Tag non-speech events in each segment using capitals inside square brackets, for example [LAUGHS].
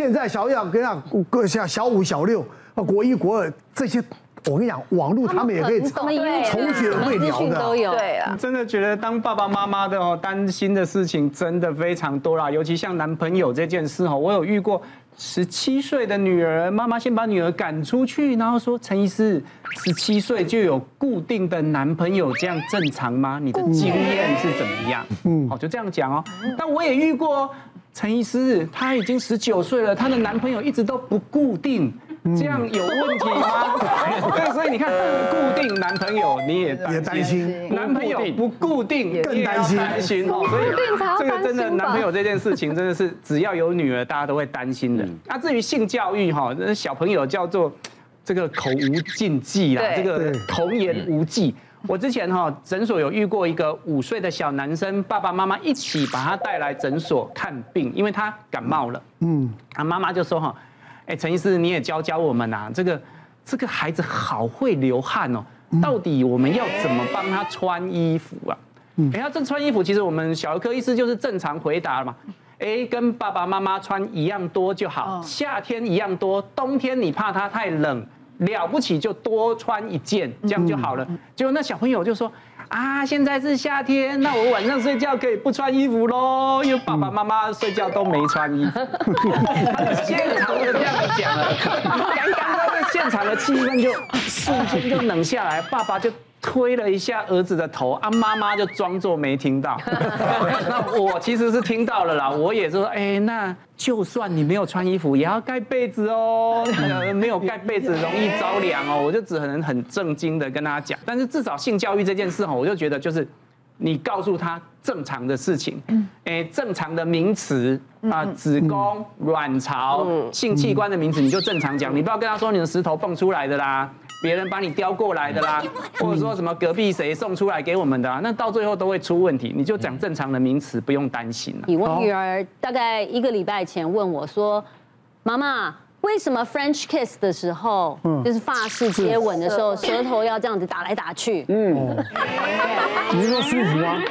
现在小要跟他像小五、小六啊，国一、国二这些。我跟你讲，网络他们也可以从学会聊的，都有。对啊，真的觉得当爸爸妈妈的哦，担心的事情真的非常多啦。尤其像男朋友这件事哦，我有遇过十七岁的女儿，妈妈先把女儿赶出去，然后说：“陈医师，十七岁就有固定的男朋友，这样正常吗？你的经验是怎么样？”嗯，好，就这样讲哦。但我也遇过陈医师，她已经十九岁了，她的男朋友一直都不固定。这样有问题吗？[LAUGHS] 对，所以你看，固定男朋友你也也担心，男朋友不固定更担心，担心哦。所以这个真的男朋友这件事情真的是只要有女儿，大家都会担心的。那至于性教育哈，小朋友叫做这个口无禁忌啦，这个童言无忌。我之前哈诊所有遇过一个五岁的小男生，爸爸妈妈一起把他带来诊所看病，因为他感冒了。嗯，他妈妈就说哈。哎，陈医师，你也教教我们呐。这个这个孩子好会流汗哦，到底我们要怎么帮他穿衣服啊？哎，他这穿衣服，其实我们小儿科医师就是正常回答了嘛。哎，跟爸爸妈妈穿一样多就好，夏天一样多，冬天你怕他太冷，了不起就多穿一件，这样就好了。结果那小朋友就说。啊，现在是夏天，那我晚上睡觉可以不穿衣服喽，因为爸爸妈妈睡觉都没穿衣服。[LAUGHS] 他就现场就这样讲了，刚刚那现场的气氛就瞬间就冷下来，爸爸就。推了一下儿子的头，啊，妈妈就装作没听到。[LAUGHS] 那我其实是听到了啦，我也说，哎，那就算你没有穿衣服，也要盖被子哦。没有盖被子容易着凉哦。我就只能很正经的跟他讲，但是至少性教育这件事哈，我就觉得就是你告诉他正常的事情，哎，正常的名词啊，子宫、卵巢、性器官的名词，你就正常讲，你不要跟他说你的石头蹦出来的啦。别人把你叼过来的啦，或者说什么隔壁谁送出来给我们的，啊，那到最后都会出问题。你就讲正常的名词，不用担心了。我女儿大概一个礼拜前问我说：“妈妈，为什么 French kiss 的时候，就是法式接吻的时候，舌头要这样子打来打去？”嗯，[LAUGHS] 你是说舒服吗？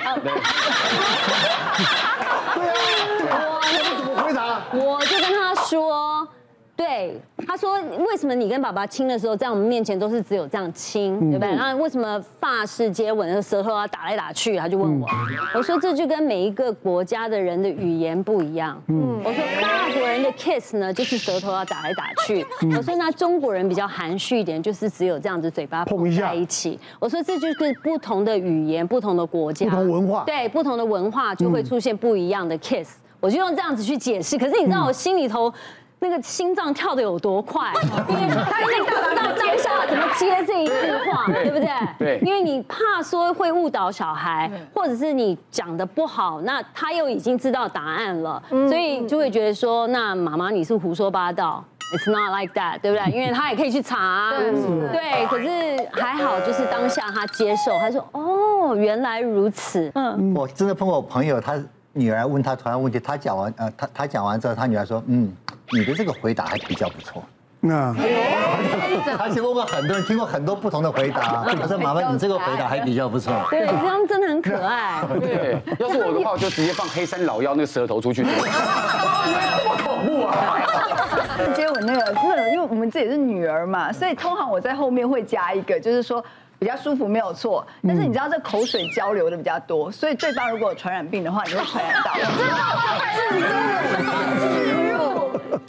对啊，我怎么回答？我就跟他说。对，他说，为什么你跟爸爸亲的时候，在我们面前都是只有这样亲，对不对？然后为什么法式接吻的舌头要打来打去？他就问我，我说这就跟每一个国家的人的语言不一样。嗯，我说法国人的 kiss 呢，就是舌头要打来打去。我说那中国人比较含蓄一点，就是只有这样子嘴巴碰在一起。我说这就是不同的语言、不同的国家、不同文化，对，不同的文化就会出现不一样的 kiss。我就用这样子去解释，可是你知道我心里头。那个心脏跳的有多快？因 [LAUGHS] 为他那个当当下怎么接这一句话，对不对？对。因为你怕说会误导小孩，或者是你讲的不好，那他又已经知道答案了，所以就会觉得说，那妈妈你是胡说八道，It's not like that，对不对？因为他也可以去查，对。可是还好，就是当下他接受，他说哦，原来如此。嗯。我真的碰过我朋友，他女儿问他同样问题，他讲完呃，他他讲完之后，他女儿说嗯。你的这个回答还比较不错，那，而且问过很多人，听过很多不同的回答。[LAUGHS] 可是麻烦，你这个回答还比较不错。”对，这样真的很可爱。对，要是我的话，我就直接放黑山老妖那个舌头出去。好恐怖啊！接吻那个，那个，因为我们自己是女儿嘛，所以通常我在后面会加一个，就是说比较舒服没有错。但是你知道这口水交流的比较多，所以对方如果有传染病的话，你会传染到。[LAUGHS]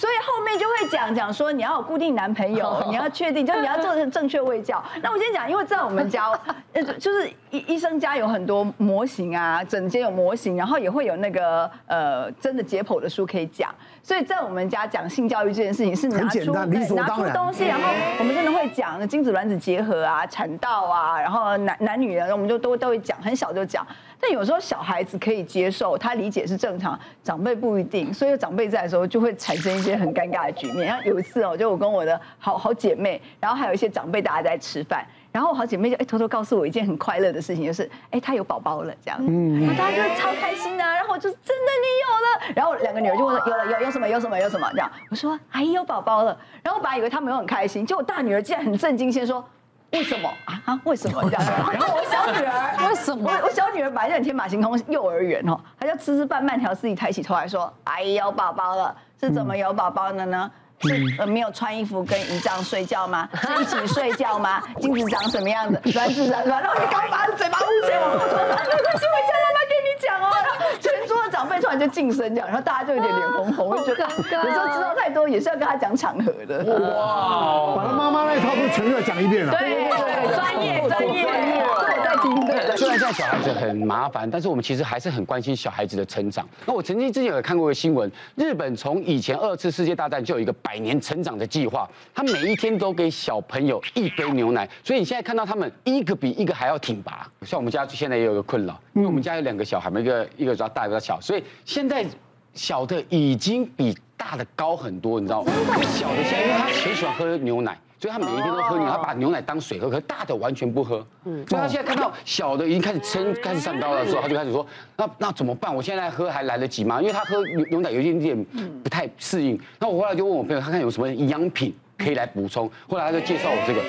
所以后面就会讲讲说，你要有固定男朋友，[LAUGHS] 你要确定，就你要做的正确卫教。[LAUGHS] 那我先讲，因为在我们家，呃，就是医医生家有很多模型啊，整间有模型，然后也会有那个呃真的解剖的书可以讲。所以在我们家讲性教育这件事情是拿出拿出东西，然后我们真的会讲精子卵子结合啊、产道啊，然后男男女的，我们就都都会讲，很小就讲。但有时候小孩子可以接受，他理解是正常，长辈不一定，所以长辈在的时候就会产生一些很尴尬的局面。然后有一次哦，就我跟我的好好姐妹，然后还有一些长辈大家在吃饭，然后我好姐妹就哎偷偷告诉我一件很快乐的事情，就是哎她有宝宝了这样，嗯，然后大家就超开心的，然后我就真的你有了，然后两个女儿就问有了有有什么有什么有什么这样，我说阿姨有宝宝了，然后我本来以为他们有很开心，结果大女儿竟然很震惊，先说。为什么啊啊？为什么 [LAUGHS] 这样？然后我小女儿 [LAUGHS] 为什么？我小女儿本来就很天马行空，幼儿园哦，她就吃吃饭慢条斯理抬起头来说：“阿姨有，宝宝了。”是怎么有宝宝的呢？是呃没有穿衣服跟姨丈睡觉吗？是一起睡觉吗？精子长什么样子？卵子长什么？然后你刚把嘴巴捂起来，我说没关系，我叫妈妈跟你讲哦。全桌的长辈突然就晋升这样，然后大家就有点脸红红，就觉得有时候知道太多也是要跟他讲场合的。哇，把他妈妈那一套都全部要讲一遍了。对对对，专业专业。虽然现在小孩子很麻烦，但是我们其实还是很关心小孩子的成长。那我曾经之前有看过一个新闻，日本从以前二次世界大战就有一个百年成长的计划，他每一天都给小朋友一杯牛奶，所以你现在看到他们一个比一个还要挺拔。像我们家现在也有一个困扰，因为我们家有两个小孩嘛，一个一个比较大，一个比较小，所以现在小的已经比大的高很多，你知道吗？小的现在因为他很喜欢喝牛奶。所以他每一天都喝牛奶，他把牛奶当水喝，可是大的完全不喝。嗯，所以他现在看到小的已经开始撑、开始上高了之后，他就开始说：那那怎么办？我现在喝还来得及吗？因为他喝牛牛奶有一点点不太适应。那我后来就问我朋友，他看有什么营养品可以来补充。后来他就介绍我这个，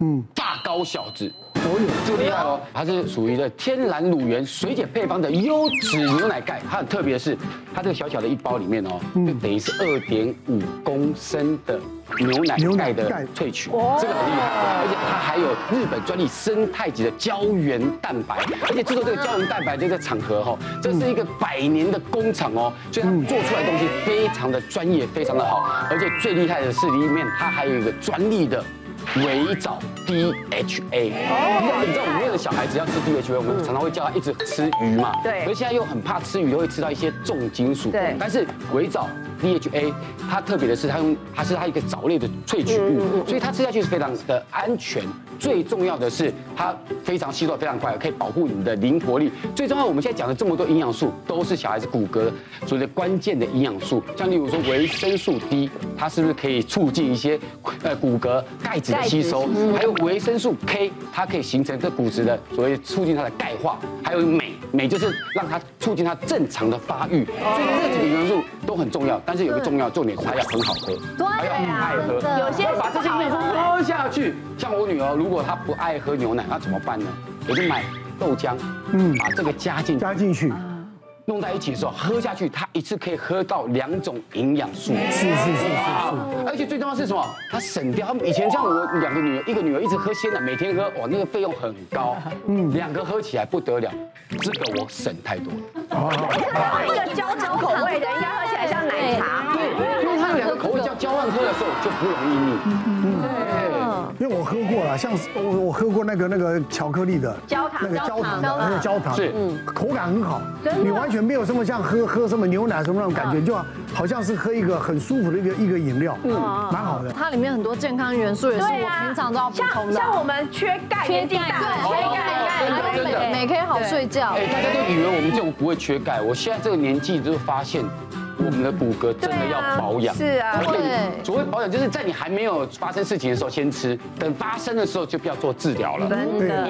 嗯，大高小子。哦呦，这个厉害哦！它是属于的天然乳源水解配方的优质牛奶钙，它很特别的是，它这个小小的一包里面哦，就等于是二点五公升的牛奶钙的萃取，这个很厉害。而且它还有日本专利生态级的胶原蛋白，而且制作这个胶原蛋白这个场合哈，这是一个百年的工厂哦，所以它做出来的东西非常的专业，非常的好。而且最厉害的是里面它还有一个专利的。微藻 DHA，你知道我们那个小孩子要吃 DHA，我们常常会叫他一直吃鱼嘛，对。可是现在又很怕吃鱼，又会吃到一些重金属。对。但是鬼藻 DHA，它特别的是它用，它是它一个藻类的萃取物，所以它吃下去是非常的安全。最重要的是它非常吸收非常快，可以保护你的灵活力。最重要，我们现在讲的这么多营养素，都是小孩子骨骼所谓的关键的营养素。像例如说维生素 D，它是不是可以促进一些呃骨骼钙质的吸收？还有维生素 K，它可以形成这骨质的所谓促进它的钙化。还有镁，镁就是让它促进它正常的发育。所以这几个元素都很重要，但是有个重要重点是它要很好喝，还要爱喝。有些把这些营养素喝下去，像我女儿。如果她不爱喝牛奶，那怎么办呢？我就买豆浆，嗯，把这个加进加进去，弄在一起的时候喝下去，它一次可以喝到两种营养素。是是是是是。而且最重要是什么？他省掉。以前像我两个女儿，一个女儿一直喝鲜奶，每天喝，哇，那个费用很高。嗯，两个喝起来不得了，这个我省太多了。哦，[LAUGHS] 一个焦糖口味的，应该喝起来像奶茶。对，因为它有两个口味，叫交换喝的时候就不容易腻。嗯，对。因为我喝过了，像我我喝过那个那个巧克力的焦糖，那个焦糖的那个焦糖，是，口感很好，你完全没有什么像喝喝什么牛奶什么那种感觉，就好像是喝一个很舒服的一个一个饮料，嗯，蛮好的。它里面很多健康元素也是我平常都要补充的，像我们缺钙，缺钙，对，缺钙，钙，镁，镁可以好睡觉。哎，大家都以为我们这种不会缺钙，我现在这个年纪就发现。我们的骨骼真的要保养，是啊，对，所谓保养就是在你还没有发生事情的时候先吃，等发生的时候就不要做治疗了。真的，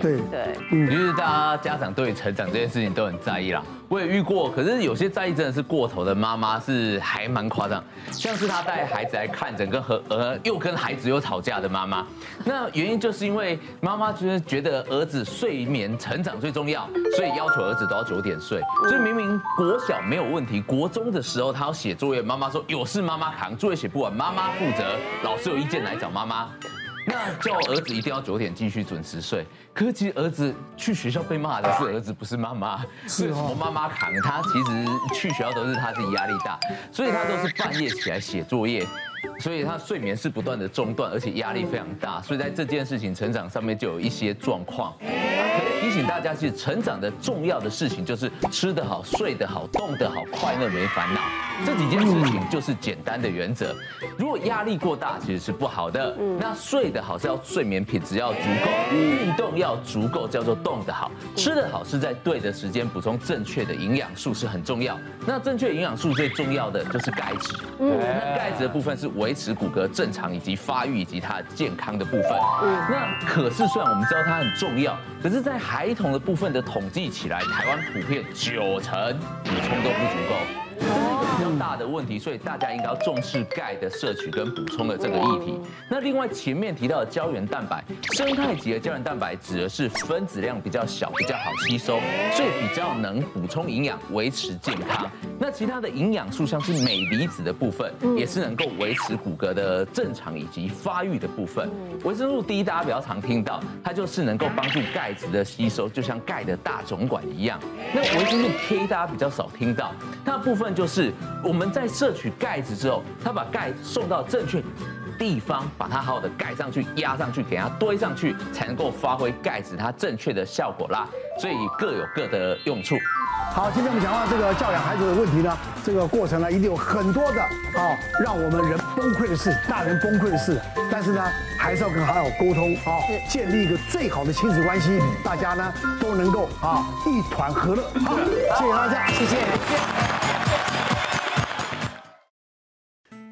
对对对，嗯，就是大家家长对成长这件事情都很在意啦。我也遇过，可是有些在意真的是过头的妈妈是还蛮夸张，像是她带孩子来看诊，跟和呃又跟孩子又吵架的妈妈，那原因就是因为妈妈就是觉得儿子睡眠成长最重要，所以要求儿子都要九点睡，所以明明国小没有问题，国中的时候他要写作业，妈妈说有事妈妈扛，作业写不完妈妈负责，老师有意见来找妈妈。那叫儿子一定要九点继续准时睡，可是其实儿子去学校被骂的是儿子，不是妈妈，是什么妈妈扛他？其实去学校都是他自己压力大，所以他都是半夜起来写作业。所以他睡眠是不断的中断，而且压力非常大，所以在这件事情成长上面就有一些状况。提醒大家，其实成长的重要的事情就是吃得好、睡得好、动得好、快乐没烦恼，这几件事情就是简单的原则。如果压力过大，其实是不好的。那睡得好是要睡眠品质要足够，运动要足够，叫做动得好。吃得好是在对的时间补充正确的营养素是很重要。那正确营养素最重要的就是钙质。嗯，那钙质的部分是。维持骨骼正常以及发育以及它健康的部分。那可是虽然我们知道它很重要，可是，在孩童的部分的统计起来，台湾普遍九成补充都不足够。大的问题，所以大家应该要重视钙的摄取跟补充的这个议题。那另外前面提到的胶原蛋白，生态级的胶原蛋白指的是分子量比较小，比较好吸收，所以比较能补充营养，维持健康。那其他的营养素像是镁离子的部分，也是能够维持骨骼的正常以及发育的部分。维生素 D 大家比较常听到，它就是能够帮助钙质的吸收，就像钙的大总管一样。那维生素 K 大家比较少听到，它部分就是我们在摄取钙质之后，它把钙送到正确地方，把它好好的盖上去、压上去、给它堆上去，才能够发挥盖子它正确的效果啦。所以各有各的用处。好，今天我们讲到这个教养孩子的问题呢，这个过程呢，一定有很多的啊，让我们人崩溃的事，大人崩溃的事。但是呢，还是要跟好好沟通啊，建立一个最好的亲子关系，大家呢都能够啊一团和乐。好，谢谢大家，谢谢。